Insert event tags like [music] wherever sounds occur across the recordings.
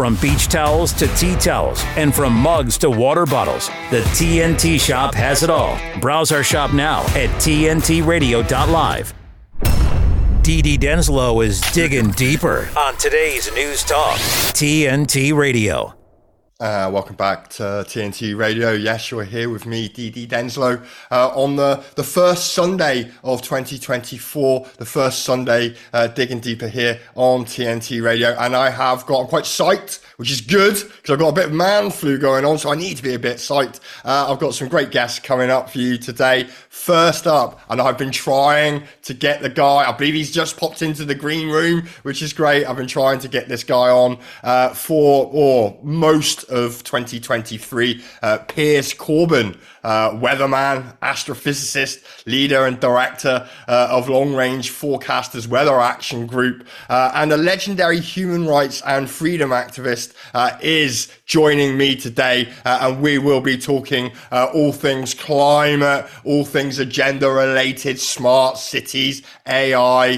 From beach towels to tea towels, and from mugs to water bottles, the TNT shop has it all. Browse our shop now at TNTRadio.live. Dee Denslow is digging deeper on today's News Talk, TNT Radio. Uh, welcome back to TNT Radio. Yes, you're here with me, DD Denslow, uh, on the, the first Sunday of 2024, the first Sunday uh, digging deeper here on TNT Radio. And I have got, I'm quite psyched, which is good because I've got a bit of man flu going on, so I need to be a bit psyched. Uh, I've got some great guests coming up for you today. First up, and I've been trying to get the guy, I believe he's just popped into the green room, which is great. I've been trying to get this guy on uh, for, or most of 2023. Uh, Piers Corbyn, uh, weatherman, astrophysicist, leader and director uh, of Long Range Forecasters Weather Action Group, uh, and a legendary human rights and freedom activist, uh, is joining me today. Uh, and we will be talking all things climate, all things agenda related, smart cities, AI,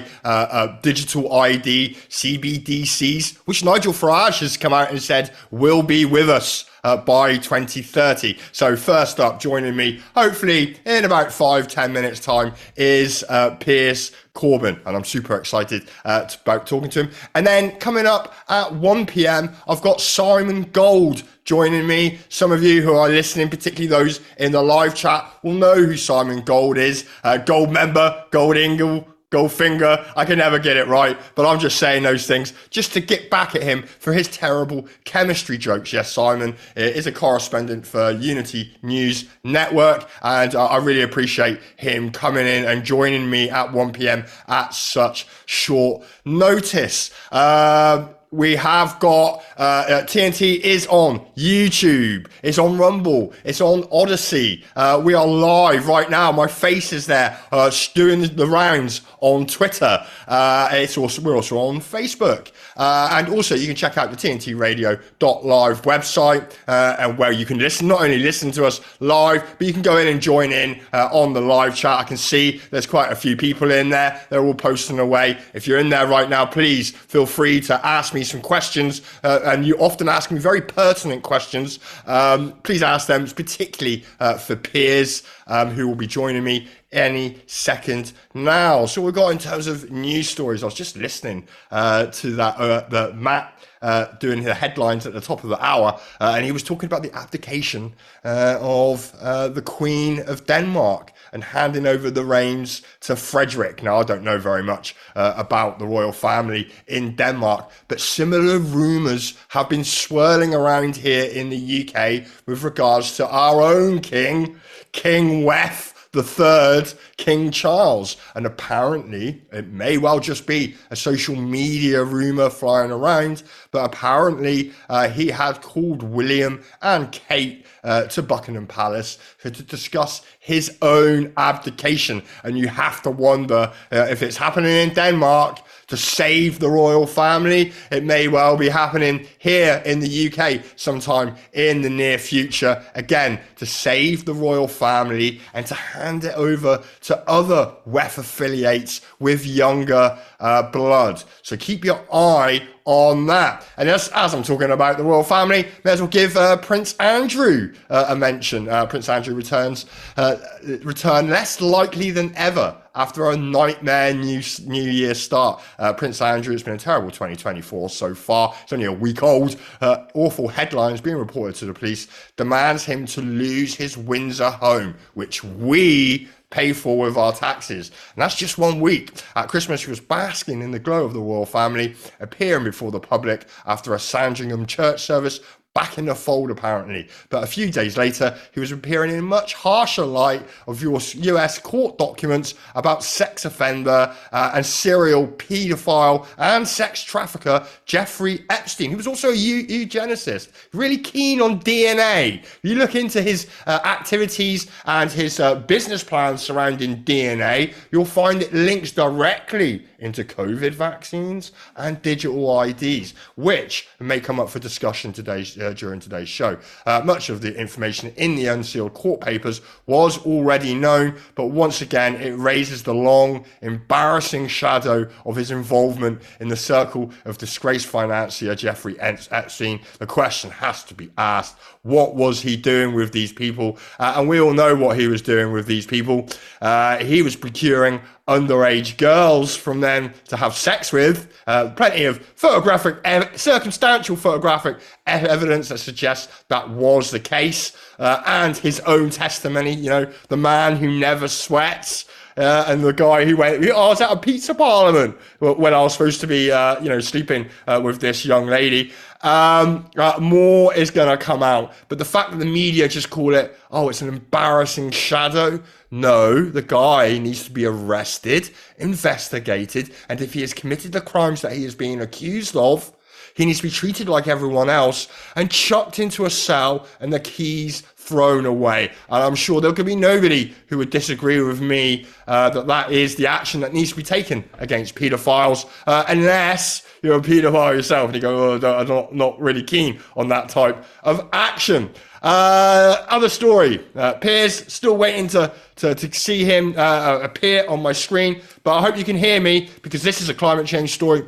digital ID, CBDCs, which Nigel Farage has come out and said will be with us uh, by 2030. So first up, joining me, hopefully in about five ten minutes time, is uh, Piers Corbyn, and I'm super excited uh, about talking to him. And then coming up at 1 p.m., I've got Simon Gold joining me. Some of you who are listening, particularly those in the live chat, will know who Simon Gold is. Uh, gold member, Gold Ingle, Goldfinger. I can never get it right, but I'm just saying those things just to get back at him for his terrible chemistry jokes. Yes, Simon is a correspondent for Unity News Network, and I really appreciate him coming in and joining me at 1 p.m. at such short notice. Uh, we have got uh, uh, TNT is on YouTube, it's on Rumble, it's on Odysee. Uh, we are live right now. My face is there, uh, doing the rounds on Twitter. Uh, it's also we're also on Facebook, uh, and also you can check out the TNT Radio.live website, and where you can listen not only listen to us live, but you can go in and join in on the live chat. I can see there's quite a few people in there. They're all posting away. If you're in there right now, please feel free to ask me me some questions, uh, and you often ask me very pertinent questions. Um, please ask them, particularly uh, for Piers um, who will be joining me any second now. So we've got in terms of news stories. I was just listening uh, to that uh, the Matt uh, doing the headlines at the top of the hour, uh, and he was talking about the abdication uh, of uh, the Queen of Denmark and handing over the reins to Frederick. Now, I don't know very much uh, about the royal family in Denmark, but similar rumours have been swirling around here in the UK with regards to our own king, King Weth the third King Charles. And apparently, it may well just be a social media rumor flying around, but apparently uh, he had called William and Kate uh, to Buckingham Palace to discuss his own abdication. And you have to wonder uh, if it's happening in Denmark to save the royal family. It may well be happening here in the UK sometime in the near future. Again, to save the royal family and to hand it over to other WEF affiliates with younger uh, blood. So keep your eye on that. And as, as I'm talking about the royal family, may as well give uh, Prince Andrew uh, a mention. Uh, Prince Andrew returns, uh, return less likely than ever after a nightmare new New Year start. Uh, Prince Andrew, it's been a terrible 2024 so far. It's only a week old. Uh, awful headlines being reported to the police demands him to lose his Windsor home, which we pay for with our taxes. And that's just one week. At Christmas, he was basking in the glow of the royal family, appearing before the public after a Sandringham church service back in the fold apparently. But a few days later, he was appearing in much harsher light of your US court documents about sex offender uh, and serial paedophile and sex trafficker Jeffrey Epstein. He was also a eugenicist, really keen on DNA. You look into his uh, activities and his uh, business plans surrounding DNA, you'll find it links directly into COVID vaccines and digital IDs, which may come up for discussion today uh, during today's show. Uh, much of the information in the unsealed court papers was already known, but once again, it raises the long, embarrassing shadow of his involvement in the circle of disgraced financier Jeffrey Epstein. The question has to be asked what was he doing with these people? Uh, and we all know what he was doing with these people. Uh, he was procuring underage girls from to have sex with. Uh, plenty of photographic, ev- circumstantial photographic evidence that suggests that was the case. Uh, and his own testimony, you know, the man who never sweats. Uh, and the guy who went, oh, I was at a pizza parliament when I was supposed to be, uh, you know, sleeping uh, with this young lady. Um, uh, more is going to come out. But the fact that the media just call it, oh, it's an embarrassing shadow. No, the guy needs to be arrested, investigated, and if he has committed the crimes that he is being accused of, he needs to be treated like everyone else and chucked into a cell and the keys thrown away. And I'm sure there could be nobody who would disagree with me uh, that that is the action that needs to be taken against paedophiles, uh, unless you're a paedophile yourself and you go, oh, I'm not, not really keen on that type of action. Uh, other story. Uh, Piers still waiting to to, to see him uh, appear on my screen, but I hope you can hear me because this is a climate change story.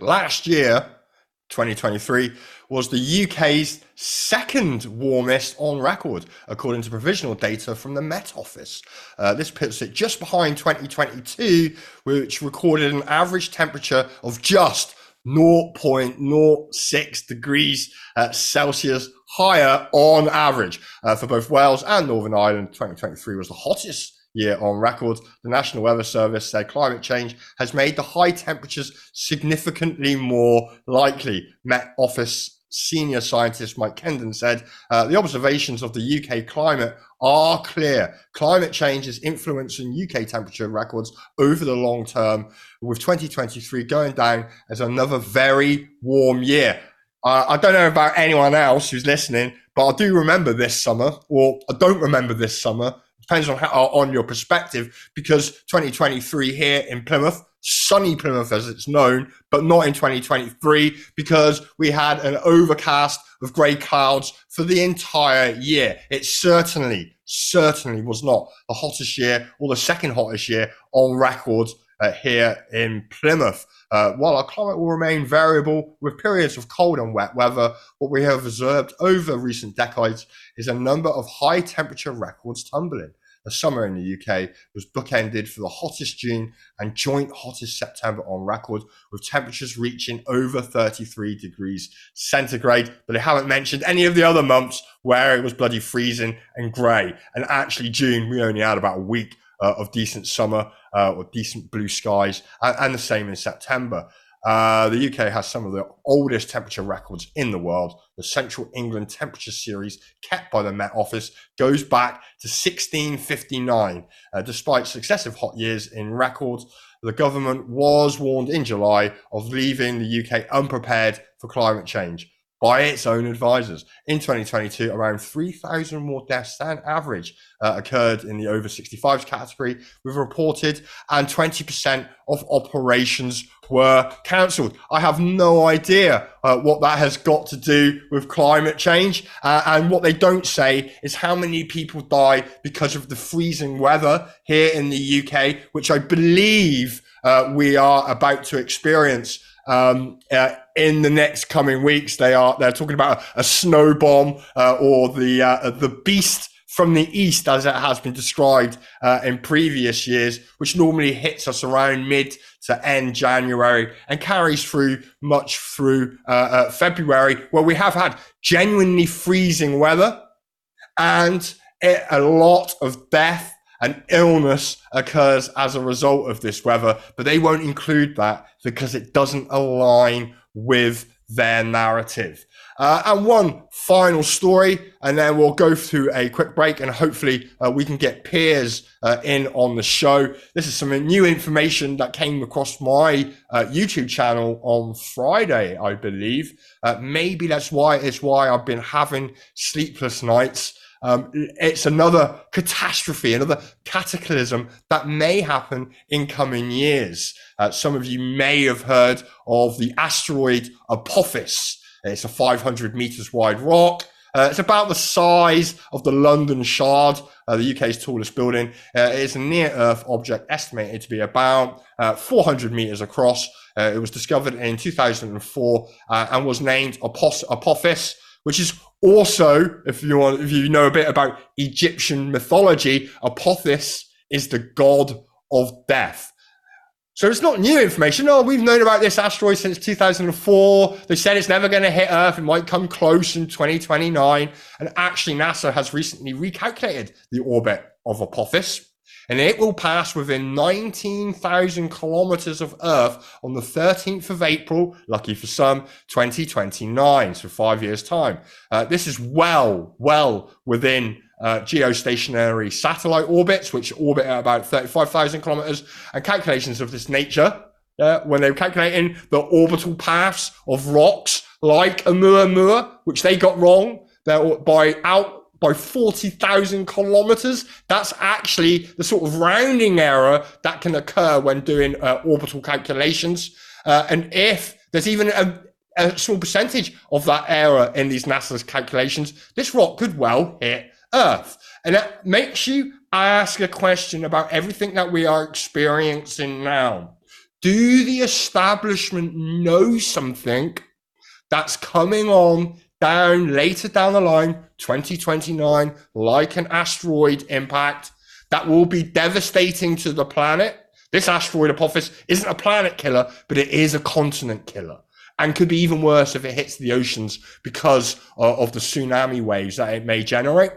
Last year, 2023 was the UK's second warmest on record, according to provisional data from the Met Office. Uh, this puts it just behind 2022, which recorded an average temperature of just 0.06 degrees uh, Celsius higher on average uh, for both Wales and Northern Ireland. 2023 was the hottest year on record. The National Weather Service said climate change has made the high temperatures significantly more likely. Met Office senior scientist Mike Kendon said uh, the observations of the UK climate are clear. Climate change is influencing UK temperature records over the long term, with 2023 going down as another very warm year. Uh, I don't know about anyone else who's listening, but I do remember this summer, or I don't remember this summer. Depends on how on your perspective, because 2023 here in Plymouth sunny Plymouth as it's known, but not in 2023 because we had an overcast of grey clouds for the entire year. It certainly, certainly was not the hottest year or the second hottest year on record uh, here in Plymouth. Uh, while our climate will remain variable with periods of cold and wet weather, what we have observed over recent decades is a number of high temperature records tumbling the summer in the UK was bookended for the hottest June and joint hottest September on record, with temperatures reaching over 33 degrees centigrade. But they haven't mentioned any of the other months where it was bloody freezing and grey. And actually, June, we only had about a week uh, of decent summer uh, or decent blue skies, and, and the same in September. Uh, the UK has some of the oldest temperature records in the world. The Central England Temperature Series, kept by the Met Office, goes back to 1659. Uh, despite successive hot years in records, the government was warned in July of leaving the UK unprepared for climate change by its own advisors. In 2022, around 3,000 more deaths than average uh, occurred in the over 65s category, with reported, and 20% of operations were cancelled. I have no idea uh, what that has got to do with climate change. Uh, and what they don't say is how many people die because of the freezing weather here in the UK, which I believe uh, we are about to experience um, uh, in the next coming weeks. They are they're talking about a, a snow bomb uh, or the uh, the beast from the east, as it has been described uh, in previous years, which normally hits us around mid to end January and carries through much through uh, uh, February, where we have had genuinely freezing weather and it, a lot of death and illness occurs as a result of this weather, but they won't include that because it doesn't align with their narrative. Uh, and one final story, and then we'll go through a quick break, and hopefully uh, we can get Piers uh, in on the show. This is some new information that came across my uh, YouTube channel on Friday, I believe. Uh, maybe that's why it's why I've been having sleepless nights Um, it's another catastrophe, another cataclysm that may happen in coming years. Uh, some of you may have heard of the asteroid Apophis. It's a 500 meters wide rock. Uh, it's about the size of the London Shard, uh, the UK's tallest building. Uh, it's a near Earth object estimated to be about uh, 400 meters across. Uh, it was discovered in 2004 uh, and was named Apophis, which is also, if you want, if you know a bit about Egyptian mythology, Apophis is the god of death. So it's not new information. Oh, we've known about this asteroid since 2004. They said it's never going to hit Earth. It might come close in 2029. And actually, NASA has recently recalculated the orbit of Apophis. And it will pass within 19,000 kilometers of Earth on the 13th of April, lucky for some, 2029, so five years' time. Uh, this is well, well within uh, geostationary satellite orbits, which orbit at about 35,000 kilometers, and calculations of this nature. Uh, when they were calculating the orbital paths of rocks like Oumuamua, which they got wrong by out by 40,000 kilometers. That's actually the sort of rounding error that can occur when doing uh, orbital calculations. Uh, and if there's even a, a small percentage of that error in these NASA's calculations, this rock could well hit Earth. And that makes you ask a question about everything that we are experiencing now. Do the establishment know something that's coming on down later down the line, 2029, like an asteroid impact that will be devastating to the planet? This asteroid Apophis isn't a planet killer, but it is a continent killer and could be even worse if it hits the oceans because uh, of the tsunami waves that it may generate.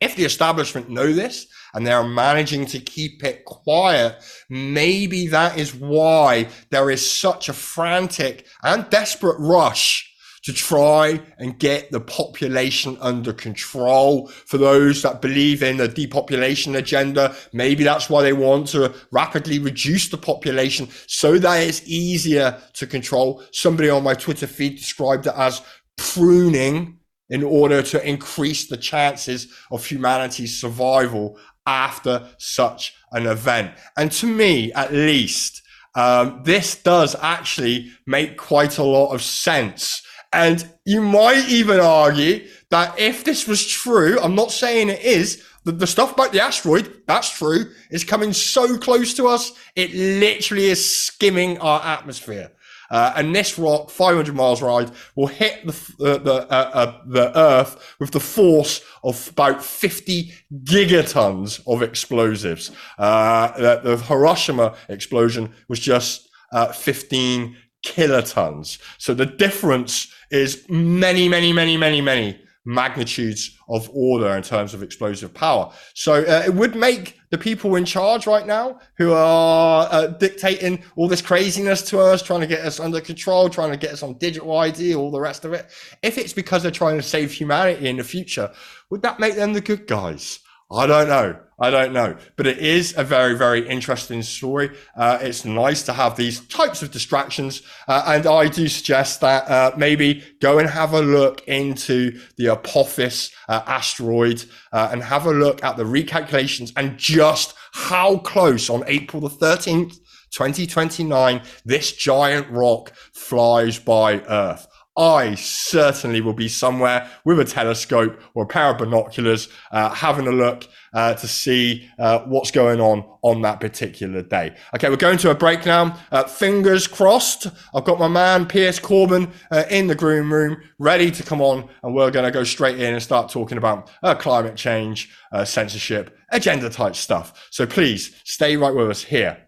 If the establishment know this and they're managing to keep it quiet, maybe that is why there is such a frantic and desperate rush to try and get the population under control. For those that believe in the depopulation agenda, maybe that's why they want to rapidly reduce the population so that it's easier to control. Somebody on my Twitter feed described it as pruning in order to increase the chances of humanity's survival after such an event. And to me, at least, um, this does actually make quite a lot of sense. And you might even argue that if this was true, I'm not saying it is, the, the stuff about the asteroid, that's true, is coming so close to us, it literally is skimming our atmosphere. Uh, and this rock, 500 miles wide, will hit the uh, the, uh, uh, the Earth with the force of about 50 gigatons of explosives. Uh, the, the, Hiroshima explosion was just uh, 15 kilotons. So the difference is many, many, many, many, many magnitudes of order in terms of explosive power. So uh, it would make the people in charge right now who are uh, dictating all this craziness to us, trying to get us under control, trying to get us on digital ID, all the rest of it. If it's because they're trying to save humanity in the future, would that make them the good guys? I don't know. I don't know, but it is a very, very interesting story. Uh, it's nice to have these types of distractions. Uh, and I do suggest that uh, maybe go and have a look into the Apophis uh, asteroid uh, and have a look at the recalculations and just how close on April the 13th, 2029, this giant rock flies by Earth. I certainly will be somewhere with a telescope or a pair of binoculars, uh, having a look uh, to see uh, what's going on on that particular day. Okay, we're going to a break now. Uh, fingers crossed. I've got my man Piers Corbyn uh, in the green room, ready to come on, and we're going to go straight in and start talking about uh, climate change, censorship, agenda type stuff. So please stay right with us here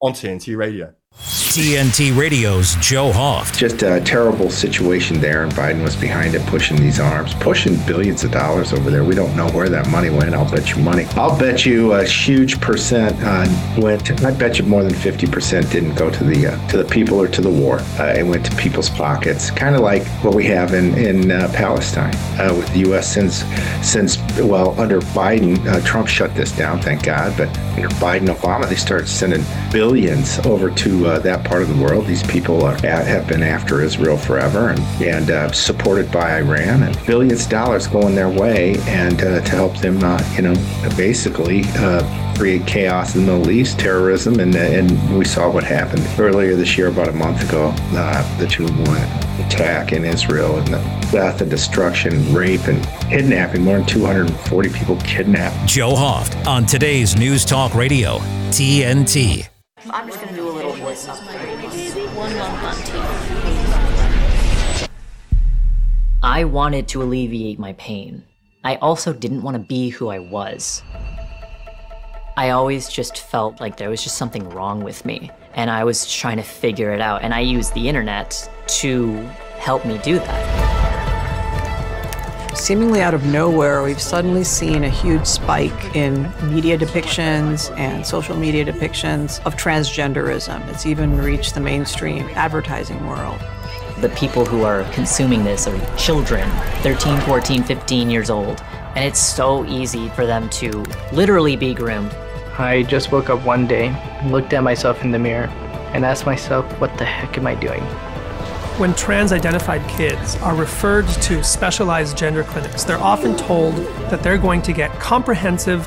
on TNT Radio. TNT Radio's Joe Hoft. Just a terrible situation there, and Biden was behind it, pushing these arms, pushing billions of dollars over there. We don't know where that money went. I'll bet you money. I'll bet you a huge percent uh, went. I bet you more than fifty percent didn't go to the uh, to the people or to the war. Uh, it went to people's pockets, kind of like what we have in in uh, Palestine uh, with the U.S. since since well under Biden, uh, Trump shut this down, thank God. But under Biden, Obama, they started sending billions over to uh, that part of the world. These people are, have been after Israel forever and, and uh, supported by Iran, and billions of dollars going their way, and uh, to help them, uh, you know, basically uh, create chaos in the Middle East, terrorism, and and we saw what happened earlier this year, about a month ago, the two attack in Israel and the death and destruction, rape and kidnapping. More than 240 people kidnapped. Joe Hoft on today's News Talk Radio, TNT. I'm just going to do a little voice One month on TV. I wanted to alleviate my pain. I also didn't want to be who I was. I always just felt like there was just something wrong with me, and I was trying to figure it out. And I used the internet to help me do that. Seemingly out of nowhere, we've suddenly seen a huge spike in media depictions and social media depictions of transgenderism. It's even reached the mainstream advertising world. The people who are consuming this are children, 13, 14, 15 years old, and it's so easy for them to literally be groomed. I just woke up one day, looked at myself in the mirror, and asked myself, what the heck am I doing? When trans identified kids are referred to specialized gender clinics, they're often told that they're going to get comprehensive,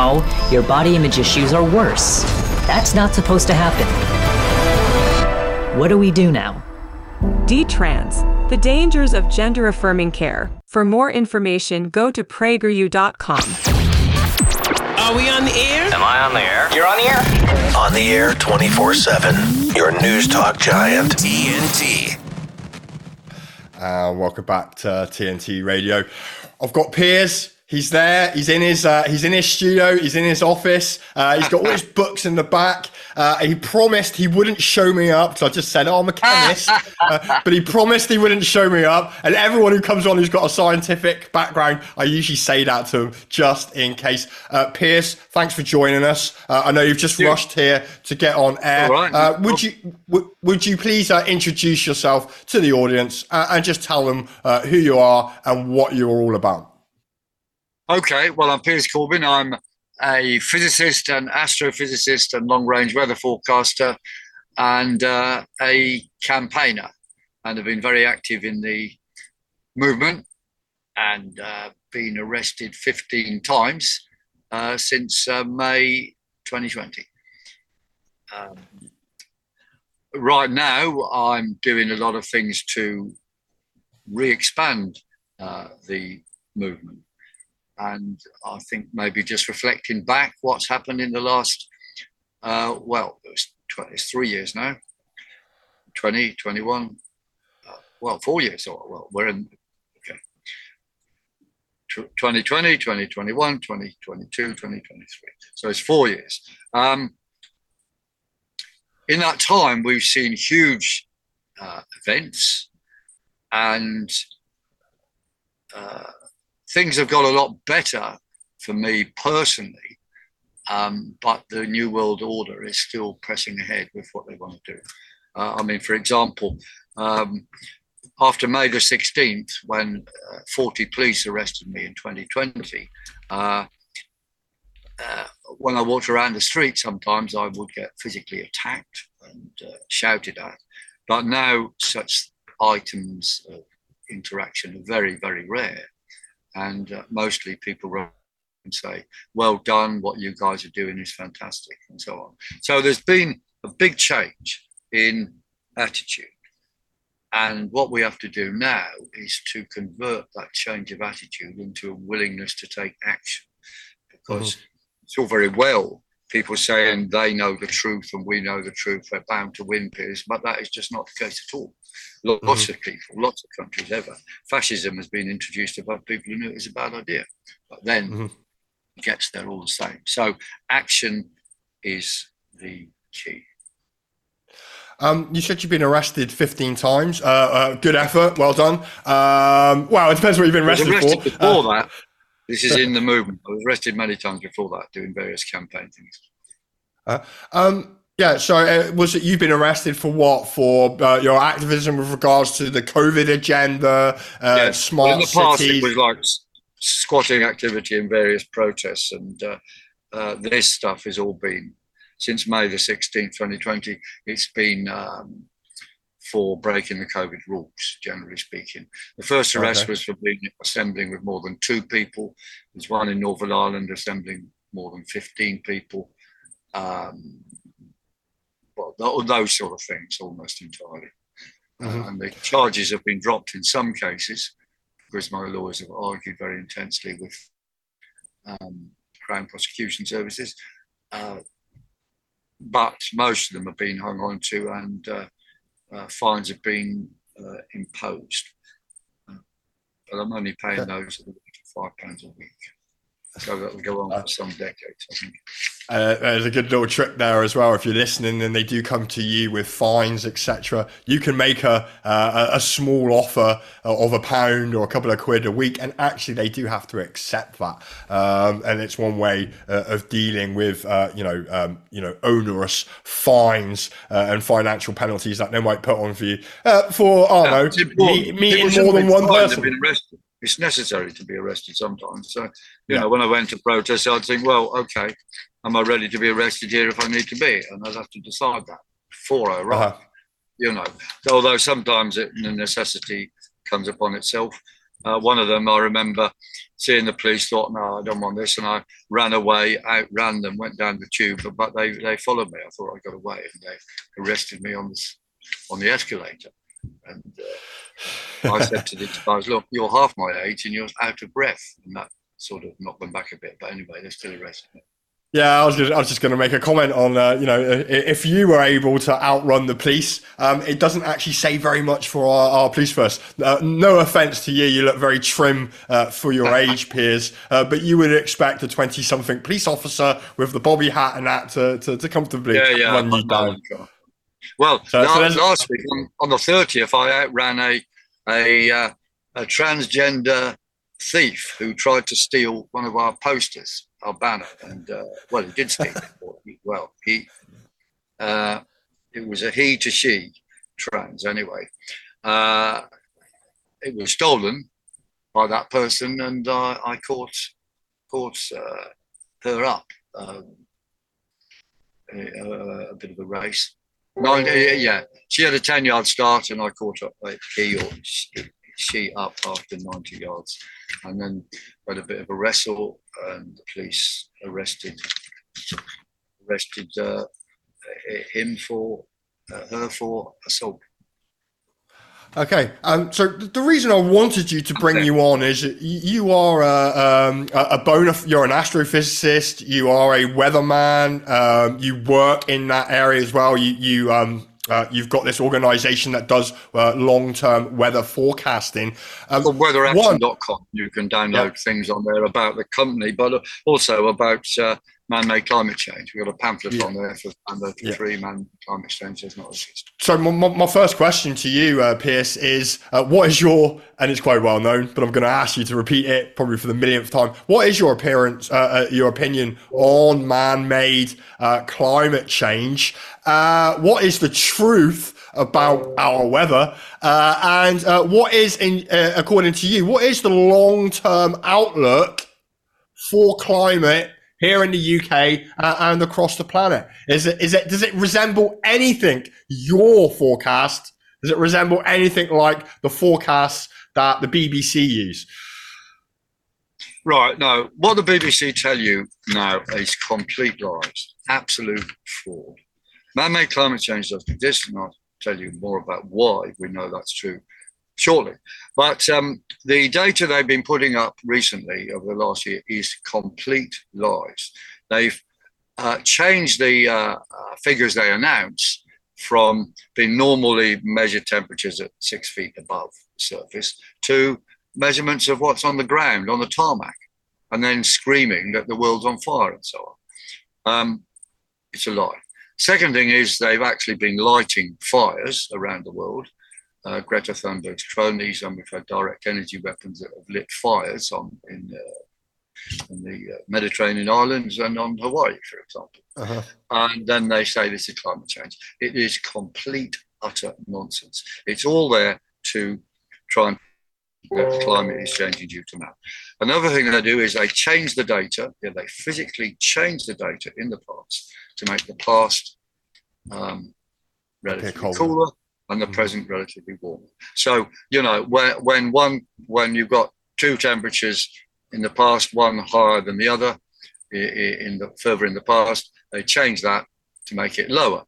your body image issues are worse. That's not supposed to happen. What do we do now? D-Trans, the dangers of gender affirming care. For more information, go to prageru.com. Are we on the air? Am I on the air? You're on the air? On the air 24 7. Your news talk giant. TNT. Uh, welcome back to TNT Radio. I've got Piers He's there. He's in his uh, he's in his studio. He's in his office. Uh, he's got all his [laughs] books in the back. Uh, he promised he wouldn't show me up. So I just said, "Oh, I'm a chemist," [laughs] uh, but he promised he wouldn't show me up. And everyone who comes on who's got a scientific background, I usually say that to them just in case. Uh, Piers, thanks for joining us. Uh, I know you've just rushed here to get on air. Right. would you w- would you please introduce yourself to the audience and just tell them who you are and what you're all about? Okay, well, I'm Piers Corbyn. I'm a physicist and astrophysicist and long range weather forecaster and uh, a campaigner. And I've been very active in the movement and uh, been arrested 15 times uh, since uh, May 2020. Um, right now, I'm doing a lot of things to re expand uh, the movement and I think maybe just reflecting back what's happened in the last, uh, well, it's, it's, three years now, 20, 21, uh, well, four years. So, well, we're in, okay, 2020, 2021, 2022, 2023. So it's four years. Um, in that time, we've seen huge uh, events and uh, things have got a lot better for me personally, um, but the New World Order is still pressing ahead with what they want to do. Uh, I mean, for example, um, after May the 16th, when uh, 40 police arrested me in 2020, uh, uh, when I walked around the street, sometimes I would get physically attacked and uh, shouted at. But now, such items of interaction are very, very rare and uh, mostly people write and say, "Well done, what you guys are doing is fantastic," and so on. So there's been a big change in attitude, and what we have to do now is to convert that change of attitude into a willingness to take action, because mm-hmm. it's all very well people saying they know the truth and we know the truth, we're bound to win, Piers, but that is just not the case at all. Lots mm-hmm. of people, lots of countries ever. Fascism has been introduced above people who knew it was a bad idea, but then mm-hmm. it gets there all the same. So action is the key. Um, you said you've been arrested 15 times. Uh, uh, good effort. Well done. Um, well, it depends what you've been arrested, arrested for. Before that, this is [laughs] in the movement. I was arrested many times before that, doing various campaign things. Uh, um, yeah, so uh, was it you've been arrested for what? For uh, your activism with regards to the COVID agenda, uh, yeah. smart well, in the past, cities. it was like squatting activity in various protests, and uh, uh, this stuff has all been since May the 16th, 2020. It's been um, for breaking the COVID rules, generally speaking. The first arrest okay. was for being assembling with more than two people. There's one in Northern Ireland assembling more than 15 people. Um, well, those sort of things almost entirely. Mm-hmm. Uh, and the charges have been dropped in some cases because my lawyers have argued very intensely with um, Crown Prosecution Services. Uh, but most of them have been hung on to and uh, uh fines have been uh, imposed. Uh, but I'm only paying those at the five pounds a week. So [laughs] that will go on for some decades, I think. Uh, there's a good little trick there as well. If you're listening and they do come to you with fines, etc., you can make a, uh, a small offer of a pound or a couple of quid a week, and actually they do have to accept that. Um, and it's one way uh, of dealing with uh, you know um, you know onerous fines uh, and financial penalties that they might put on for you uh, for I don't know meet, meeting more than one person it's necessary to be arrested sometimes. So, you yeah. know, when I went to protest, I'd think, well, okay, am I ready to be arrested here if I need to be? And I'd have to decide that before I arrive. Uh-huh. You know, although sometimes it, the necessity comes upon itself. Uh, one of them, I remember seeing the police, thought, no, I don't want this. And I ran away, outran them, went down the tube, but they, they followed me. I thought I got away and they arrested me on, this, on the escalator. And uh, I said to the guys, look, you're half my age and you're out of breath. And that sort of knocked them back a bit. But anyway, they're still arrested. Yeah, I was just, I was just going to make a comment on, uh, you know, if you were able to outrun the police, um, it doesn't actually say very much for our, our police force. Uh, no offense to you, you look very trim uh, for your [laughs] age, Piers, uh, but you would expect a 20 something police officer with the bobby hat and that to, to, to comfortably yeah, yeah, run you down. Well, so, last, last, week on, on, the 30th, I outran a, a, uh, a transgender thief who tried to steal one of our posters, our banner. And, uh, well, he did steal it. Well, he, uh, it was a he to she trans anyway. Uh, it was stolen by that person, and I caught caught uh, her up. Um, a, a, bit of a race. No, yeah, she had a 10 yard start and I caught up, like, he or she up after 90 yards. And then had a bit of a wrestle and the police arrested arrested uh, him for uh, her for assault. Okay, um, so the reason I wanted you to bring you on is you are a, um, a bona, you're an astrophysicist, you are a weatherman, um, you work in that area as well. You, you um, uh, you've got this organization that does uh, long-term weather forecasting. Um, weatheraction.com. You can download yeah. things on there about the company, but also about uh, man-made climate change. We've got a pamphlet yeah. on there for under yeah. three man climate change not. So my, my first question to you, uh, Piers, is uh, what is your and it's quite well known, but I'm going to ask you to repeat it probably for the millionth time. What is your appearance, uh, uh your opinion on man-made uh, climate change? Uh, what is the truth? about our weather. Uh, and uh, what is, in, uh, according to you, what is the long term outlook for climate here in the UK uh, and across the planet? Is it is it does it resemble anything your forecast? Does it resemble anything like the forecasts that the BBC use? Right. No, what the BBC tell you now is complete lies, absolute fraud. Man-made climate change doesn't exist, and I'll tell you more about why we know that's true shortly. But um, the data they've been putting up recently over the last year is complete lies. They've uh, changed the uh, uh, figures they announce from the normally measured temperatures at six feet above surface to measurements of what's on the ground on the tarmac, and then screaming that the world's on fire and so on. Um, it's a lie. Second thing is they've actually been lighting fires around the world. Uh, Greta Thunberg's cronies, and we've had direct energy weapons that have lit fires on in, uh, in the uh, Mediterranean islands and on Hawaii, for example. Uh-huh. And then they say this is climate change. It is complete, utter nonsense. It's all there to try and that climate is changing due to man. Another thing they do is they change the data. Yeah, they physically change the data in the past to make the past um, relatively cooler and the mm-hmm. present relatively warm. So you know when when one when you've got two temperatures in the past, one higher than the other, in the further in the past, they change that to make it lower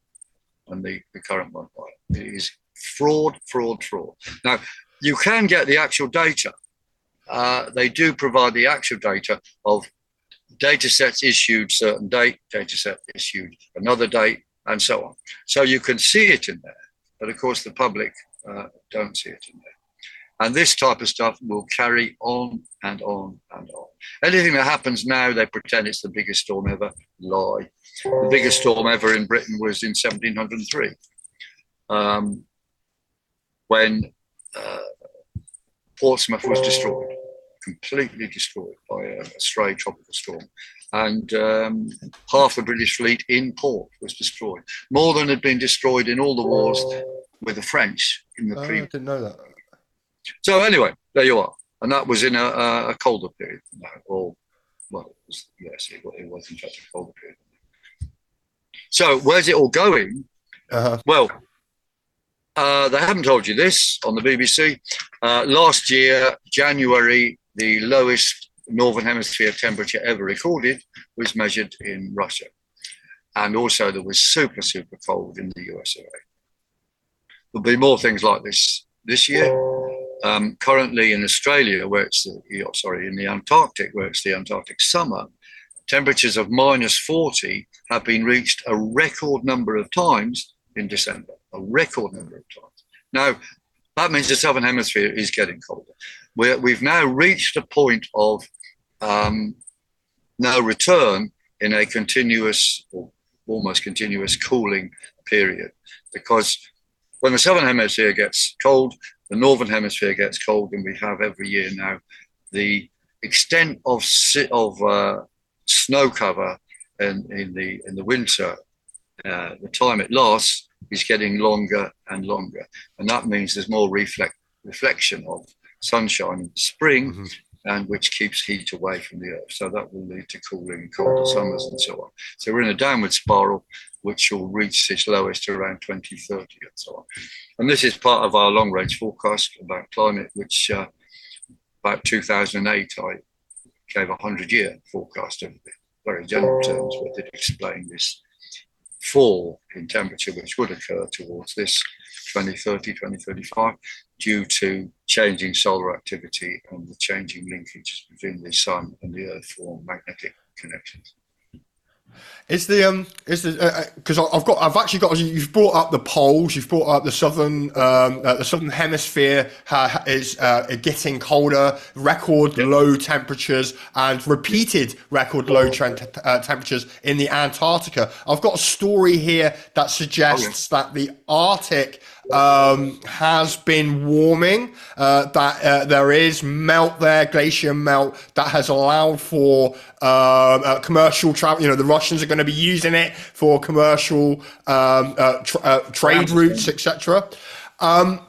than the, the current one. It is fraud, fraud, fraud. Now you can get the actual data. Uh, they do provide the actual data of data sets issued certain date, data set issued another date, and so on. So you can see it in there, but of course the public uh, don't see it in there. And this type of stuff will carry on and on and on. Anything that happens now, they pretend it's the biggest storm ever. Lie. The biggest storm ever in Britain was in 1703, um, when uh, Portsmouth was destroyed, completely destroyed by a, a stray tropical storm. And um, half the British fleet in port was destroyed. More than had been destroyed in all the wars with the French in the oh, pre- I didn't know that. So anyway, there you are. And that was in a, a colder period. Or, well, it was, yes, it, it was in fact a colder period. So where's it all going? Uh-huh. Well, uh, they haven't told you this on the BBC. Uh, last year, January, the lowest northern hemisphere temperature ever recorded was measured in Russia. And also, there was super, super cold in the USA. There'll be more things like this this year. Um, currently in Australia, where it's the, sorry, in the Antarctic, where it's the Antarctic summer, temperatures of minus 40 have been reached a record number of times in December a record number of times. Now, that means the southern hemisphere is getting colder. We're, we've now reached a point of um, no return in a continuous or almost continuous cooling period because when the southern hemisphere gets cold, the northern hemisphere gets cold, and we have every year now the extent of of uh, snow cover in, in the in the winter, uh, the time it lasts is getting longer and longer. And that means there's more reflect, reflection of sunshine in the spring, mm-hmm. and which keeps heat away from the earth. So that will lead to cooling and colder summers and so on. So we're in a downward spiral, which will reach its lowest around 2030 and so on. And this is part of our long range forecast about climate, which uh, about 2008 I gave a 100 year forecast of very general terms, but did explain this fall in temperature which would occur towards this 2030, 2035 due to changing solar activity and the changing linkages between the sun and the earth form magnetic connections. Is the um is the because uh, uh I've got I've actually got you've brought up the poles you've brought up the southern um uh, the southern hemisphere uh, is uh, getting colder record yep. low temperatures and repeated record low uh, temperatures in the Antarctica. I've got a story here that suggests oh, yeah. that the Arctic um, has been warming. Uh, that uh, there is melt there, glacier melt that has allowed for um, uh, commercial travel. You know, the Russians are going to be using it for commercial um, uh, tra- uh, trade routes, etc. Um,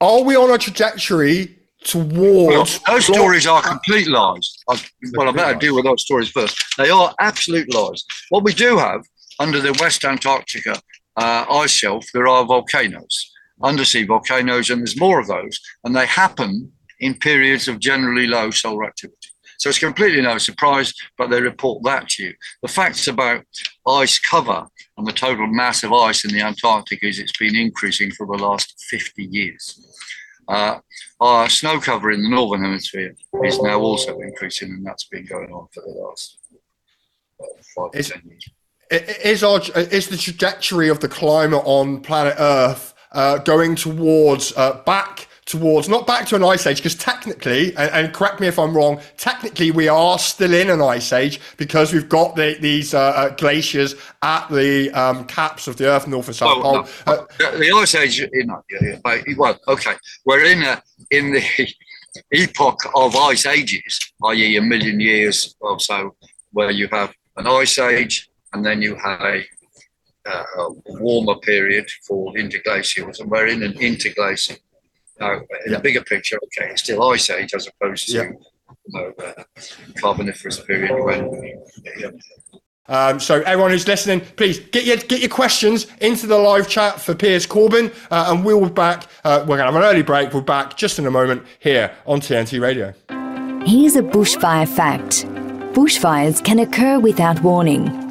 are we on a trajectory towards? Well, those stories are complete lies. I, well, I better deal with those stories first. They are absolute lies. What we do have under the West Antarctica uh, ice shelf, there are volcanoes, undersea volcanoes, and there's more of those, and they happen in periods of generally low solar activity. So it's completely no surprise, but they report that to you. The facts about ice cover and the total mass of ice in the Antarctic is it's been increasing for the last 50 years. Uh, our snow cover in the northern hemisphere is now also increasing, and that's been going on for the last uh, five to ten years is our is the trajectory of the climate on planet Earth uh, going towards uh, back towards not back to an ice age because technically and, and, correct me if i'm wrong technically we are still in an ice age because we've got the, these uh, uh, glaciers at the um, caps of the earth north and south well, pole. no, uh, the ice age in, well okay. We're in a in the [laughs] epoch of ice ages i.e a million years or so where you have an ice age and then you had a uh, a warmer period called interglacials, and we're in an interglacial. Now, in yeah. a bigger picture, okay, it's still ice age as opposed to yeah. you know, uh, carboniferous period when. Yeah. Um, so everyone who's listening, please get your get your questions into the live chat for Piers Corbyn, uh, and we'll be back. Uh, we're gonna have an early break. We'll be back just in a moment here on TNT Radio. Here's a bushfire fact: bushfires can occur without warning.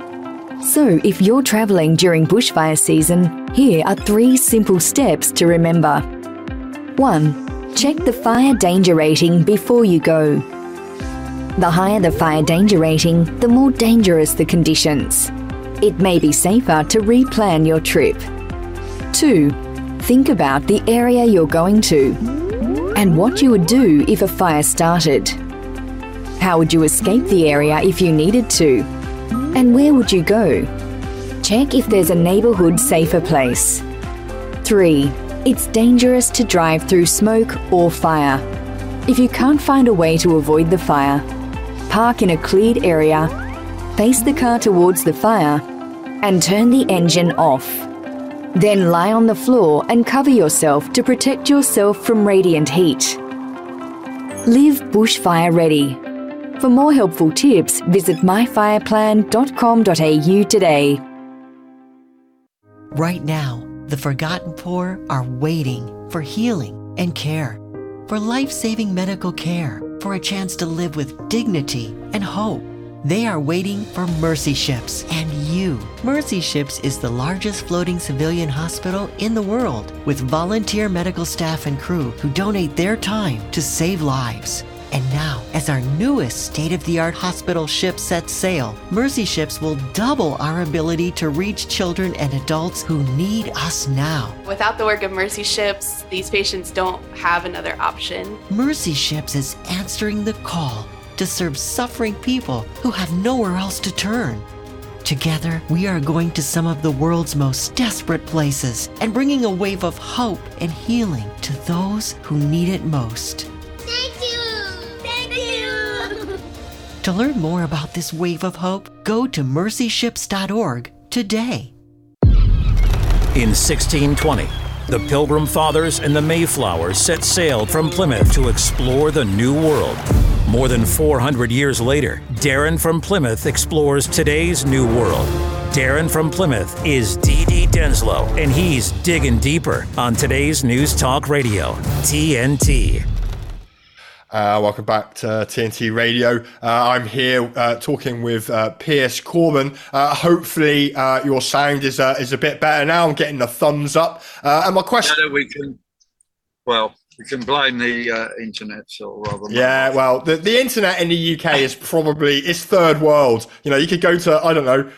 So, if you're travelling during bushfire season, here are three simple steps to remember. 1. Check the fire danger rating before you go. The higher the fire danger rating, the more dangerous the conditions. It may be safer to replan your trip. 2. Think about the area you're going to and what you would do if a fire started. How would you escape the area if you needed to? And where would you go? Check if there's a neighbourhood safer place. 3. It's dangerous to drive through smoke or fire. If you can't find a way to avoid the fire, park in a cleared area, face the car towards the fire, and turn the engine off. Then lie on the floor and cover yourself to protect yourself from radiant heat. Live bushfire ready for more helpful tips, visit myfireplan.com.au today. Right now, the forgotten poor are waiting for healing and care, for life saving medical care, for a chance to live with dignity and hope. They are waiting for Mercy Ships and you. Mercy Ships is the largest floating civilian hospital in the world with volunteer medical staff and crew who donate their time to save lives. And now, as our newest state of the art hospital ship sets sail, Mercy Ships will double our ability to reach children and adults who need us now. Without the work of Mercy Ships, these patients don't have another option. Mercy Ships is answering the call to serve suffering people who have nowhere else to turn. Together, we are going to some of the world's most desperate places and bringing a wave of hope and healing to those who need it most. To learn more about this wave of hope, go to mercyships.org today. In 1620, the Pilgrim Fathers and the Mayflower set sail from Plymouth to explore the New World. More than 400 years later, Darren from Plymouth explores today's New World. Darren from Plymouth is DD Denslow, and he's digging deeper on today's News Talk Radio, TNT. Uh, welcome back to TNT Radio. Uh, I'm here uh, talking with uh, Piers Corbyn. Uh, hopefully, uh, your sound is is a bit better now. I'm getting the thumbs up. and my question: yeah, we can, well, we can blame the internet, or rather. Yeah, well, the, the internet in the UK is probably it's third world. You know, you could go to I don't know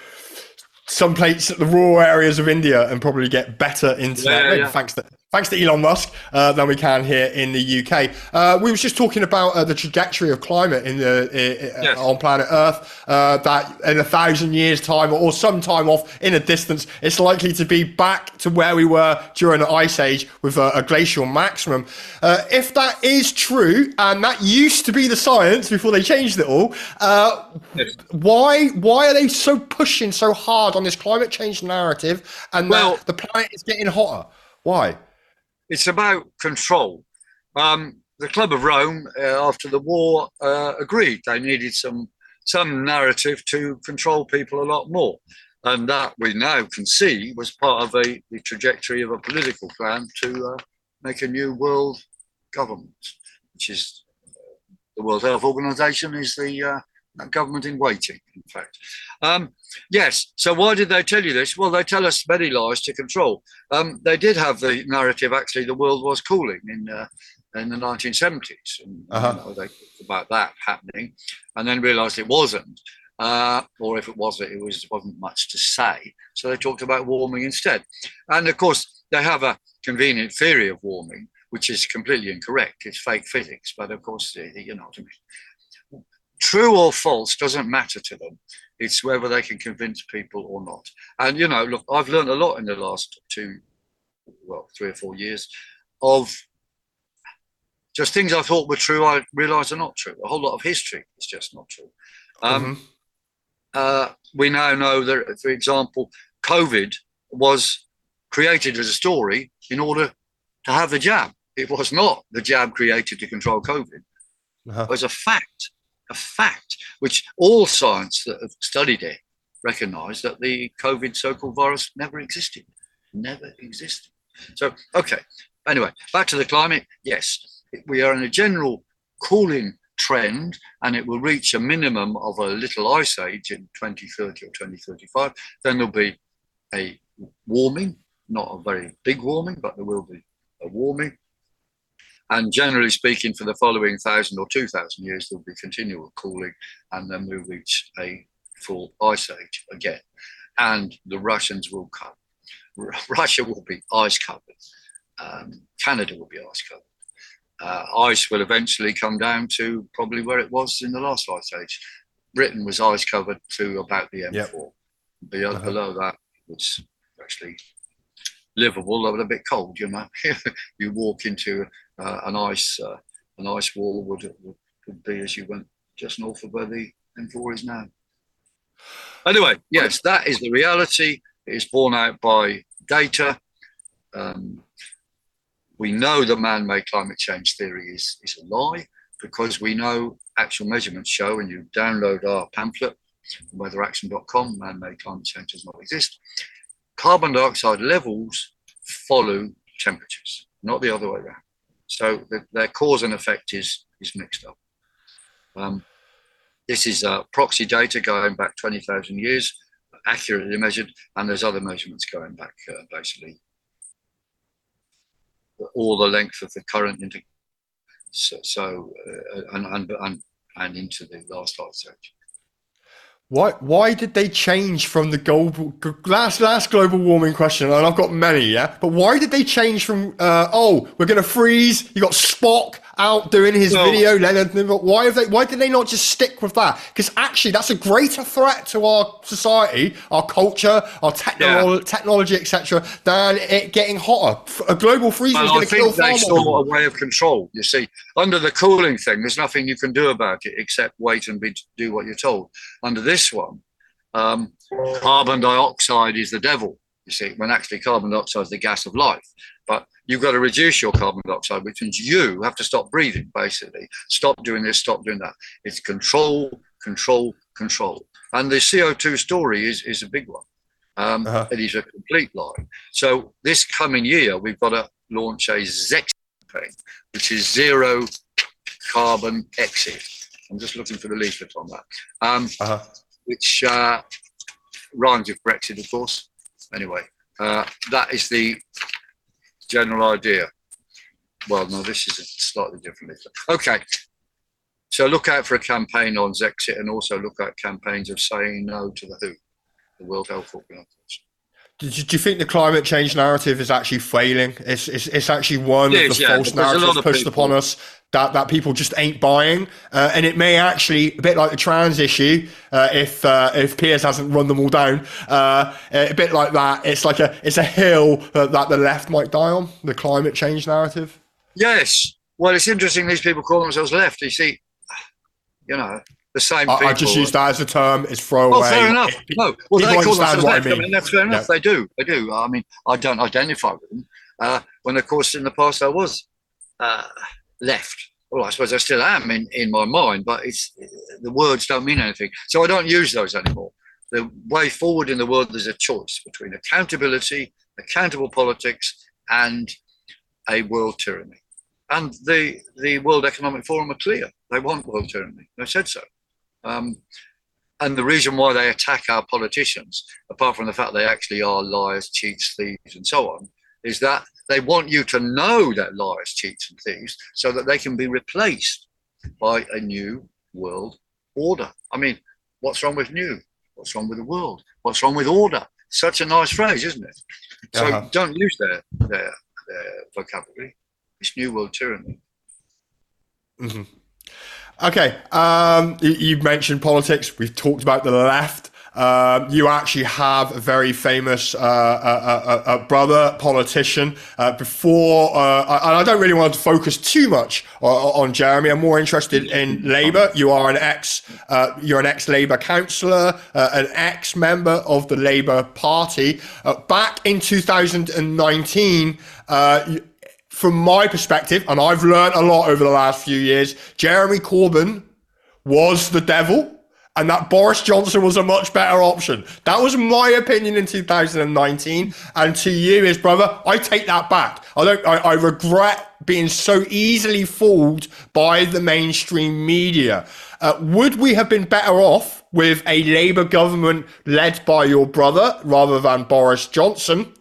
some places, the rural areas of India, and probably get better internet. Yeah, yeah. Thanks to thanks to Elon Musk, uh, than we can here in the UK. Uh, we was just talking about uh, the trajectory of climate in the yes. on planet Earth. Uh, that in a thousand years' time, or some time off in a distance, it's likely to be back to where we were during the ice age with a, a glacial maximum. Uh, if that is true, and that used to be the science before they changed it all, uh, yes. why why are they so pushing so hard on this climate change narrative and well, the planet is getting hotter? Why? It's about control. Um, the Club of Rome, uh, after the war, uh, agreed they needed some some narrative to control people a lot more, and that we now can see was part of a, the trajectory of a political plan to uh, make a new world government, which is uh, the World Health Organization is the uh, government in waiting, in fact. Um, yes, so why did they tell you this? Well, they tell us many lies to control. Um, they did have the narrative, actually, the world was cooling in, uh, in the 1970s. And, uh-huh. you know, they talked about that happening and then realized it wasn't. Uh, or if it was, it was wasn't much to say. So they talked about warming instead. And of course, they have a convenient theory of warming, which is completely incorrect. It's fake physics, but of course, you know what I mean. True or false doesn't matter to them. It's whether they can convince people or not. And you know, look, I've learned a lot in the last two, well, three or four years of just things I thought were true, I realised are not true. A whole lot of history is just not true. Um, mm-hmm. uh, we now know that, for example, COVID was created as a story in order to have the jab. It was not the jab created to control COVID. Uh-huh. It was a fact, a fact, which all science that have studied it recognize that the COVID so-called virus never existed, never existed. So, okay. Anyway, back to the climate. Yes, we are in a general cooling trend and it will reach a minimum of a little ice age in 2030 or 2035. Then there'll be a warming, not a very big warming, but there will be a warming. And generally speaking, for the following thousand or two thousand years, there'll be continual cooling, and then we'll reach a full ice age again. And the Russians will come. [laughs] Russia will be ice covered. Um, Canada will be ice covered. Uh, ice will eventually come down to probably where it was in the last ice age. Britain was ice covered to about the M4. Yep. Below, uh-huh. below that was actually livable, but a bit cold. You know, [laughs] you walk into uh, an ice uh, an ice wall would, would, would be as you went just north of where the M4 is now. Anyway, yes, that is the reality. It is borne out by data. Um, we know that man-made climate change theory is, is a lie because we know actual measurements show, and you download our pamphlet weatheraction.com, man-made climate change does not exist carbon dioxide levels follow temperatures, not the other way around. So the, their cause and effect is, is mixed up. Um, this is uh, proxy data going back 20,000 years, accurately measured, and there's other measurements going back uh, basically all the length of the current into so, so uh, and, and, and, into the last ice age. Why why did they change from the global last last global warming question? And I've got many, yeah. But why did they change from uh, oh we're gonna freeze? You got Spock out doing his no. video. Leonard Why have they? Why did they not just stick with that? Because actually, that's a greater threat to our society, our culture, our technolo- yeah. technology, etc., than it getting hotter. A global freeze is going to kill far they saw a way of control. You see, under the cooling thing, there's nothing you can do about it except wait and be, do what you're told. Under this one, um, carbon dioxide is the devil. You see, when actually carbon dioxide is the gas of life. But you've got to reduce your carbon dioxide, which means you have to stop breathing, basically. Stop doing this, stop doing that. It's control, control, control. And the CO2 story is, is a big one. Um, uh-huh. It is a complete lie. So this coming year, we've got to launch a ZEX campaign, which is zero carbon exit. I'm just looking for the leaflet on that, um, uh-huh. which uh, rhymes with Brexit, of course. Anyway, uh, that is the general idea. Well, no, this is a slightly different. Okay. So look out for a campaign on Zexit and also look at campaigns of saying no to the WHO, the World Health Organization. Do you think the climate change narrative is actually failing? It's, it's, it's actually one of the yeah, false narratives pushed people. upon us that, that people just ain't buying. Uh, and it may actually, a bit like the trans issue, uh, if uh, if Piers hasn't run them all down, uh, a bit like that, it's like a it's a hill that, that the left might die on, the climate change narrative. Yes. Well, it's interesting these people call themselves left. You see, you know, the same I, I, just use that as a term. It's throwaway. Oh, fair enough. No, well, they call themselves left. I mean. I mean. that's fair enough. Yeah. They do. They do. I mean, I don't identify with them. Uh, when, of course, in the past I was uh, left. Well, I suppose I still am in, in my mind, but it's the words don't mean anything. So I don't use those anymore. The way forward in the world, there's a choice between accountability, accountable politics, and a world tyranny. And the, the World Economic Forum are clear. They want world tyranny. They said so. Um, and the reason why they attack our politicians, apart from the fact they actually are liars, cheats, thieves, and so on, is that they want you to know that liars, cheats, and thieves so that they can be replaced by a new world order. I mean, what's wrong with new? What's wrong with the world? What's wrong with order? Such a nice phrase, isn't it? So uh-huh. don't use their, their, their vocabulary. this new world tyranny. Mm-hmm. Okay, um, you, you, mentioned politics. We've talked about the left. Um, you actually have a very famous uh, uh, uh, brother politician. Uh, before, uh, and I don't really want to focus too much on, on Jeremy. I'm more interested in Labour. You are an ex, uh, you're an ex-Labour councillor, an ex-member of the Labour Party. back in 2019 from my perspective, and I've learned a lot over the last few years, Jeremy Corbyn was the devil and that Boris Johnson was a much better option. That was my opinion in 2019. And to you, his brother, I take that back. I don't. I, I regret being so easily fooled by the mainstream media. Uh, would we have been better off with a Labour government led by your brother rather than Boris Johnson?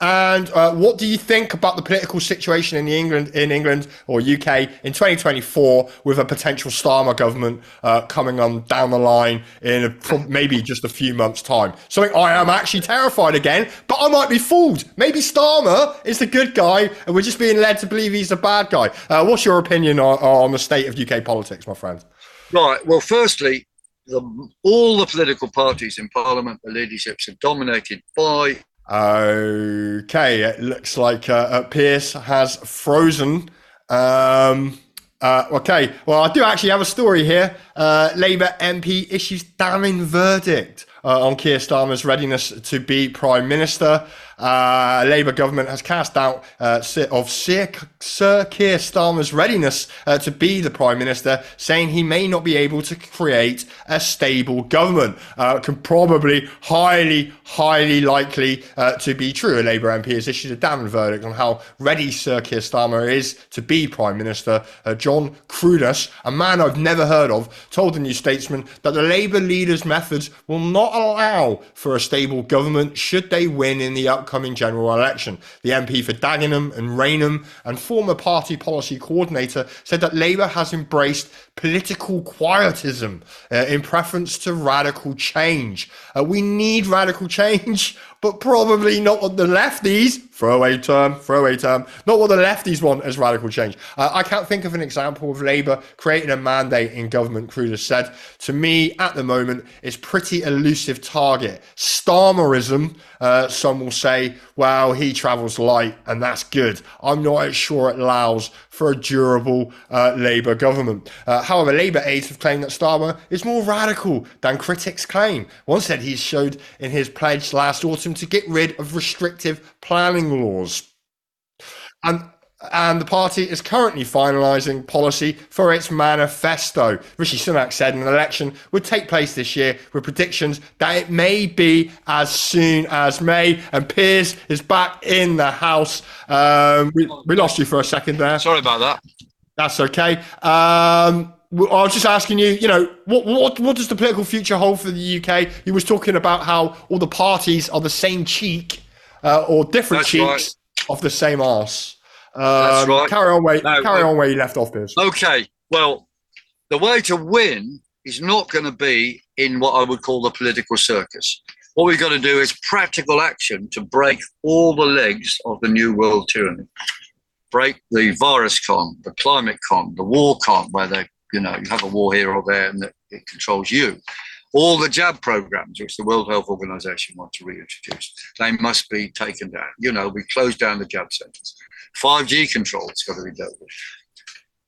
And uh, what do you think about the political situation in England, in England or UK in 2024 with a potential Starmer government uh, coming on down the line in a, maybe just a few months' time? Something I am actually terrified again, but I might be fooled. Maybe Starmer is the good guy, and we're just being led to believe he's the bad guy. Uh, what's your opinion on, on the state of UK politics, my friend? Right. Well, firstly, the, all the political parties in Parliament, the leaderships are dominated by Okay, it looks like uh, uh, Piers has frozen. Um, uh, okay, well, I do actually have a story here. Uh, Labour MP issues damning verdict uh, on Keir Starmer's readiness to be Prime Minister. Uh, Labour government has cast doubt uh, of Sir, Sir Keir Starmer's readiness uh, to be the Prime Minister, saying he may not be able to create a stable government. Uh, can probably highly, highly likely uh, to be true. A Labour MP has issued a damning verdict on how ready Sir Keir Starmer is to be Prime Minister. Uh, Jon Cruddas, a man I've never heard of, told the New Statesman that the Labour leader's methods will not allow for a stable government should they win in the upcoming general election. The MP for Dagenham and Rainham and former party policy coordinator said that Labour has embraced political quietism uh, in preference to radical change. Uh, we need radical change, [laughs] but probably not what the lefties, throwaway term, throwaway term, not what the lefties want as radical change. Uh, I can't think of an example of Labour creating a mandate in government, Cruddas said. To me, at the moment, it's pretty elusive target. Starmerism, uh, some will say, well, he travels light and that's good. I'm not as sure it allows for a durable uh, Labour government. Uh, however, Labour aides have claimed that Starmer is more radical than critics claim. One said he showed in his pledge last autumn to get rid of restrictive planning laws. And and the party is currently finalising policy for its manifesto. Rishi Sunak said an election would take place this year with predictions that it may be as soon as May. And Piers is back in the house. Um, we, we lost you for a second there. Sorry about that. That's okay. Um, I was just asking you, you know, what what what does the political future hold for the UK? You was talking about how all the parties are the same cheek uh, or different That's cheeks right. of the same arse. That's um, right. Carry on where no, carry on where you left off, Piers. Okay. Well, the way to win is not going to be in what I would call the political circus. What we've got to do is practical action to break all the legs of the new world tyranny. Break the virus con, the climate con, the war con, where they, you know, you have a war here or there and it controls you. All the jab programs, which the World Health Organization want to reintroduce, they must be taken down. You know, we close down the jab centers. 5G control it's got to be dealt with.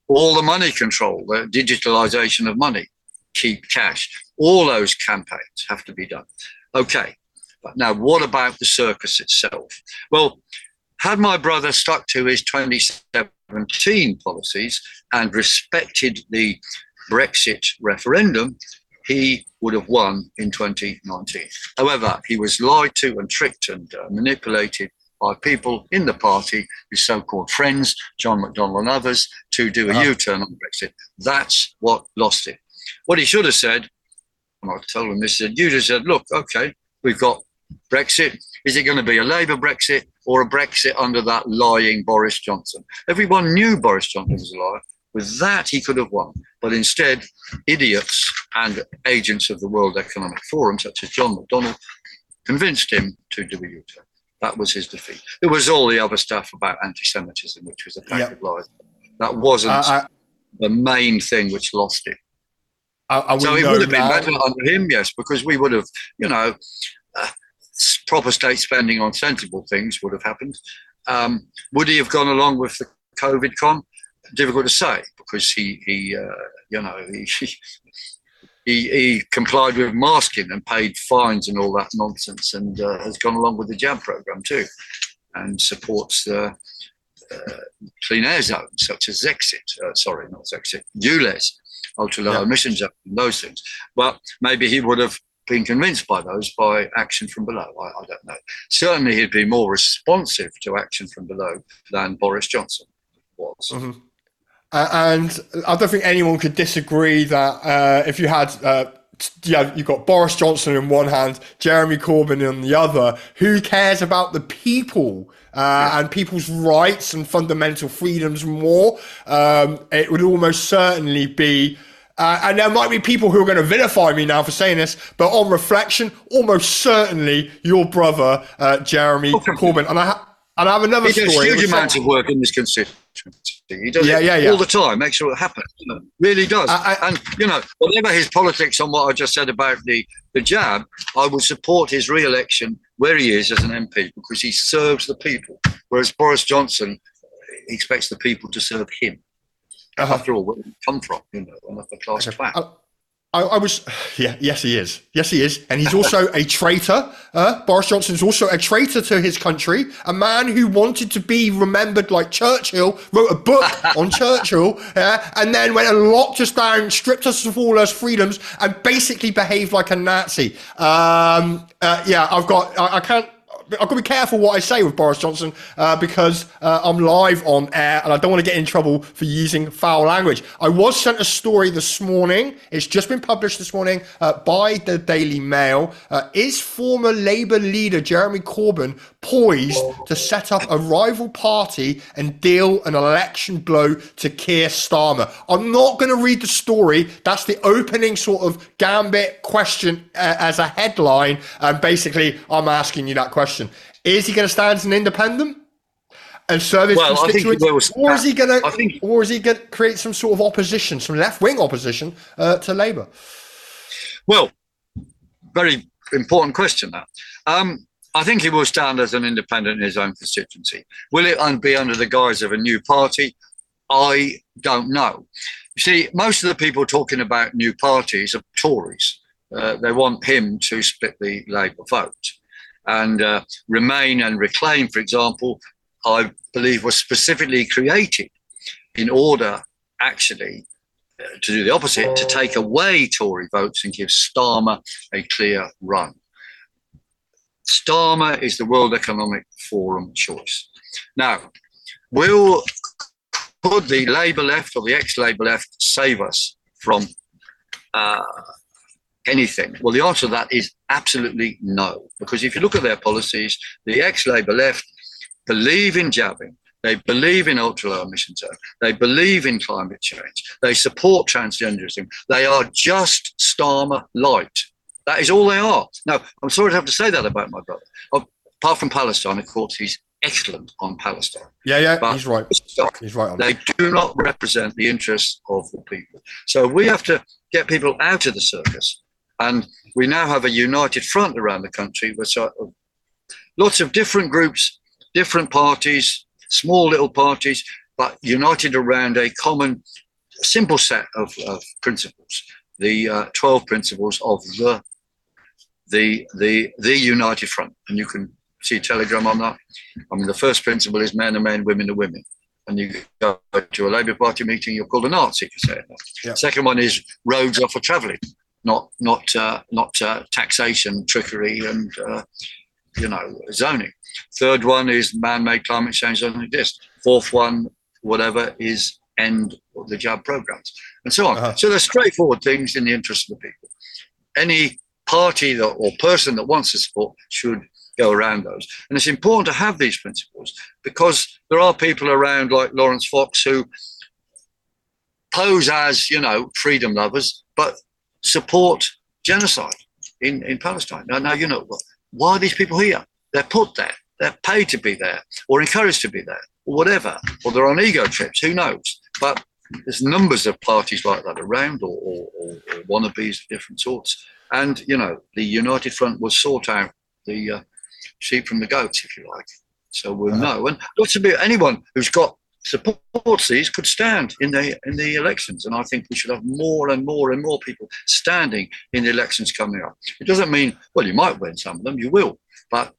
All the money control, the digitalization of money, keep cash. All those campaigns have to be done. Okay, but now what about the circus itself? Well, had my brother stuck to his 2017 policies and respected the Brexit referendum, he would have won in 2019. However, he was lied to and tricked and uh, manipulated by people in the party, his so-called friends, John McDonnell and others, to do a uh-huh. U-turn on Brexit. That's what lost it. What he should have said, and I told him this, said, you just said, look, okay, we've got Brexit. Is it going to be a Labour Brexit or a Brexit under that lying Boris Johnson? Everyone knew Boris Johnson was a liar. With that, he could have won. But instead, idiots and agents of the World Economic Forum, such as John McDonnell, convinced him to do a U-turn. That was his defeat. There was all the other stuff about anti-Semitism, which was a pack yep. of lies. That wasn't uh, I, the main thing which lost it. so it would have been better under him, yes, because we would have, you know, uh, proper state spending on sensible things would have happened. Um, would he have gone along with the COVID con? Difficult to say because he, he uh, you know, he, [laughs] he, he, complied with masking and paid fines and all that nonsense, and uh, has gone along with the jab program too, and supports the uh, clean air zones such as Zexit. Uh, sorry, not Zexit, ULEZ, ultra low yeah. emission zone, those things. But maybe he would have been convinced by those by action from below. I, I, don't know. Certainly, he'd be more responsive to action from below than Boris Johnson was. Mm-hmm. Uh, and I don't think anyone could disagree that uh, if you had uh, yeah, you've got Boris Johnson in one hand, Jeremy Corbyn in the other. Who cares about the people uh, yeah. and people's rights and fundamental freedoms more? Um, it would almost certainly be. Uh, and there might be people who are going to vilify me now for saying this, but on reflection, almost certainly your brother, uh, Jeremy okay. Corbyn. And I, ha- and I have another he story. He does huge amounts of work in this constituency. He does yeah, it yeah, yeah. all the time. Make sure it happens. You know, really does. I, I, and you know, whatever his politics on what I just said about the the jab, I would support his re-election where he is as an MP because he serves the people. Whereas Boris Johnson expects the people to serve him. Uh-huh. After all, where he come from, you know, an upper class okay. I, I, was, [sighs] yeah, yes, he is. Yes, he is. And he's also a traitor. Uh, Boris Johnson is also a traitor to his country. A man who wanted to be remembered like Churchill, wrote a book [laughs] on Churchill, uh, and then went and locked us down, stripped us of all our freedoms, and basically behaved like a Nazi. Um, uh, yeah, I've got, I, I can't I've got to be careful what I say with Boris Johnson uh, because uh, I'm live on air and I don't want to get in trouble for using foul language. I was sent a story this morning. It's just been published this morning uh, by the Daily Mail. Uh, is former Labour leader Jeremy Corbyn poised to set up a rival party and deal an election blow to Keir Starmer? I'm not going to read the story. That's the opening sort of gambit question uh, as a headline. And basically, I'm asking you that question Is he going to stand as an independent and serve his well, constituents, or is he going to, think, or is he going to create some sort of opposition, some left-wing opposition uh, to Labour? Well, very important question. That um, I think he will stand as an independent in his own constituency. Will it be under the guise of a new party? I don't know. You see, most of the people talking about new parties are Tories. Uh, they want him to split the Labour vote and uh, Remain and Reclaim, for example, I believe was specifically created in order actually uh, to do the opposite, to take away Tory votes and give Starmer a clear run. Starmer is the World Economic Forum choice. Now, will could the Labour left or the ex-Labour left save us from uh, anything? Well, the answer to that is absolutely no. Because if you look at their policies, the ex Labour left believe in jabbing, they believe in ultra low emission zone, they believe in climate change, they support transgenderism, they are just Starmer light. That is all they are. Now, I'm sorry to have to say that about my brother. Apart from Palestine, of course, he's excellent on Palestine. Yeah, yeah, but he's right. He's right. they that. do not represent the interests of the people. So we have to get people out of the circus and we now have a united front around the country with lots of different groups, different parties, small little parties, but united around a common, simple set of, of principles. The uh, 12 principles of the, the, the, the united front. And you can see telegram on that. I mean, the first principle is men are men, women are women and you go to a Labour Party meeting, you're called a Nazi for saying that. Yeah. Second one is roads are for travelling not not uh, not uh, taxation, trickery, and uh, you know zoning. Third one is man-made climate change doesn't exist. Fourth one, whatever, is end the job programs and so on. Uh-huh. So they're straightforward things in the interest of the people. Any party that, or person that wants to support should go around those. And it's important to have these principles because there are people around like Laurence Fox who pose as, you know, freedom lovers, but support genocide in, in Palestine. Now, now, you know, why are these people here? They're put there they're paid to be there or encouraged to be there or whatever, or they're on ego trips. Who knows? But there's numbers of parties like that around, or, or, or, or wannabes of different sorts. And you know, the United Front will sort out the uh, sheep from the goats, if you like. So we'll uh-huh. know. And lots of anyone who's got supports these could stand in the in the elections. And I think we should have more and more and more people standing in the elections coming up. It doesn't mean well you might win some of them, you will, but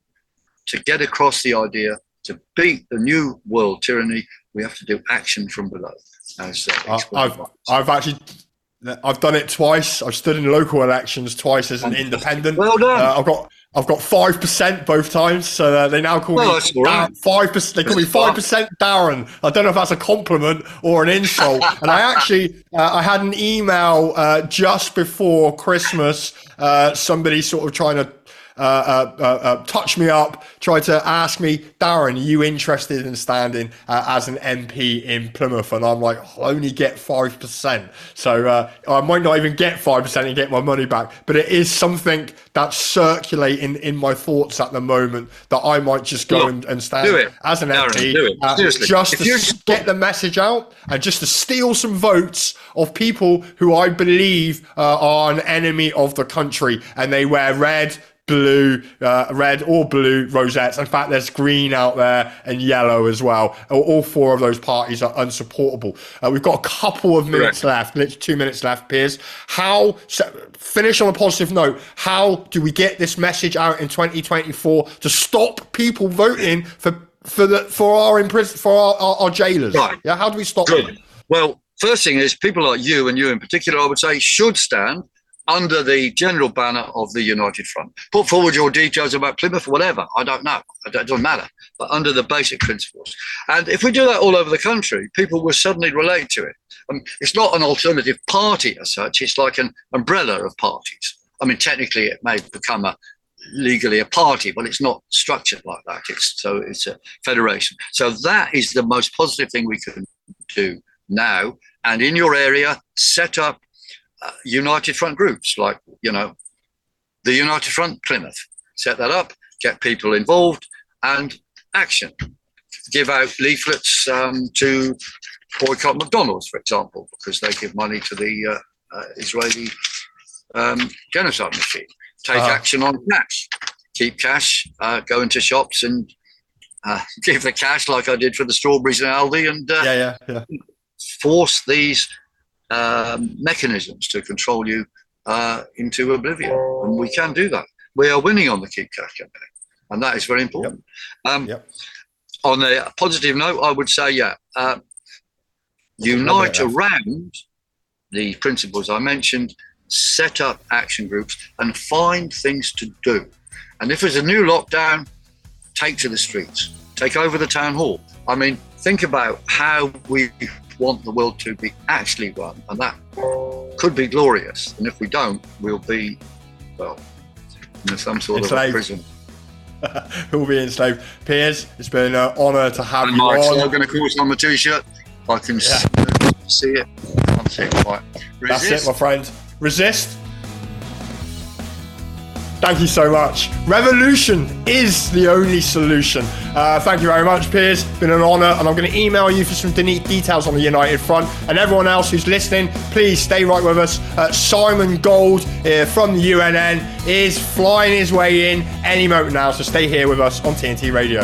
to get across the idea to beat the new world tyranny, we have to do action from below. As, uh, I've I've actually I've done it twice. I've stood in local elections twice as an independent. Well done. Uh, I've got I've got five percent both times, so uh, they now call well, me five percent. They call me five percent Darren. I don't know if that's a compliment or an insult. [laughs] and I actually uh, I had an email uh, just before Christmas. Uh, somebody sort of trying to uh, uh, uh, touch me up, try to ask me, Darren, are you interested in standing uh, as an MP in Plymouth? And I'm like, I'll only get 5%. So uh, I might not even get 5% and get my money back. But it is something that's circulating in my thoughts at the moment that I might just go and, and, stand as an Darren, MP uh, just to get the message out and just to steal some votes of people who I believe are an enemy of the country and they wear red blue, uh, red or blue rosettes. In fact, there's green out there and yellow as well. All four of those parties are unsupportable. Uh, we've got a couple of minutes Correct. left, literally two minutes left, Piers. How, so finish on a positive note, how do we get this message out in 2024 to stop people voting for for the for our impris- for our, our, our jailers? Right. Yeah, how do we stop Good. them? Well, first thing is people like you and you in particular, I would say, should stand under the general banner of the United Front. Put forward your details about Plymouth, whatever. I don't know. It doesn't matter. But under the basic principles. And if we do that all over the country, people will suddenly relate to it. Um, it's not an alternative party as such. It's like an umbrella of parties. I mean, technically, it may become a legally a party, but it's not structured like that. It's so it's a federation. So that is the most positive thing we can do now. And in your area, set up United Front groups, like, you know, the United Front Plymouth. Set that up, get people involved, and action. Give out leaflets um, to boycott McDonald's, for example, because they give money to the uh, uh, Israeli um, genocide machine. Take uh-huh. action on cash. Keep cash, uh, go into shops and uh, [laughs] give the cash like I did for the strawberries and Aldi and uh, yeah, yeah, yeah. force these um, mechanisms to control you uh, into oblivion. And we can do that. We are winning on the Keep Cash campaign, and that is very important. Yep. Um, yep. On a positive note, I would say, yeah, uh, unite around the principles I mentioned, set up action groups, and find things to do. And if there's a new lockdown, take to the streets, take over the town hall. I mean, think about how we want the world to be actually one, and that could be glorious. And if we don't, we'll be, well, in some sort enslaved. of prison. [laughs] we'll be enslaved. Piers, it's been an honour to have and you Mike's on. I'm going to call on the t-shirt. I can yeah. see it. I can't see it quite. Resist. That's it, my friend. Resist. Thank you so much. Revolution is the only solution. Uh, thank you very much, Piers. Been an honour, and I'm going to email you for some de- details on the United Front. And everyone else who's listening, please stay right with us. Uh, Simon Gold uh, from the UNN is flying his way in any moment now, so stay here with us on TNT Radio.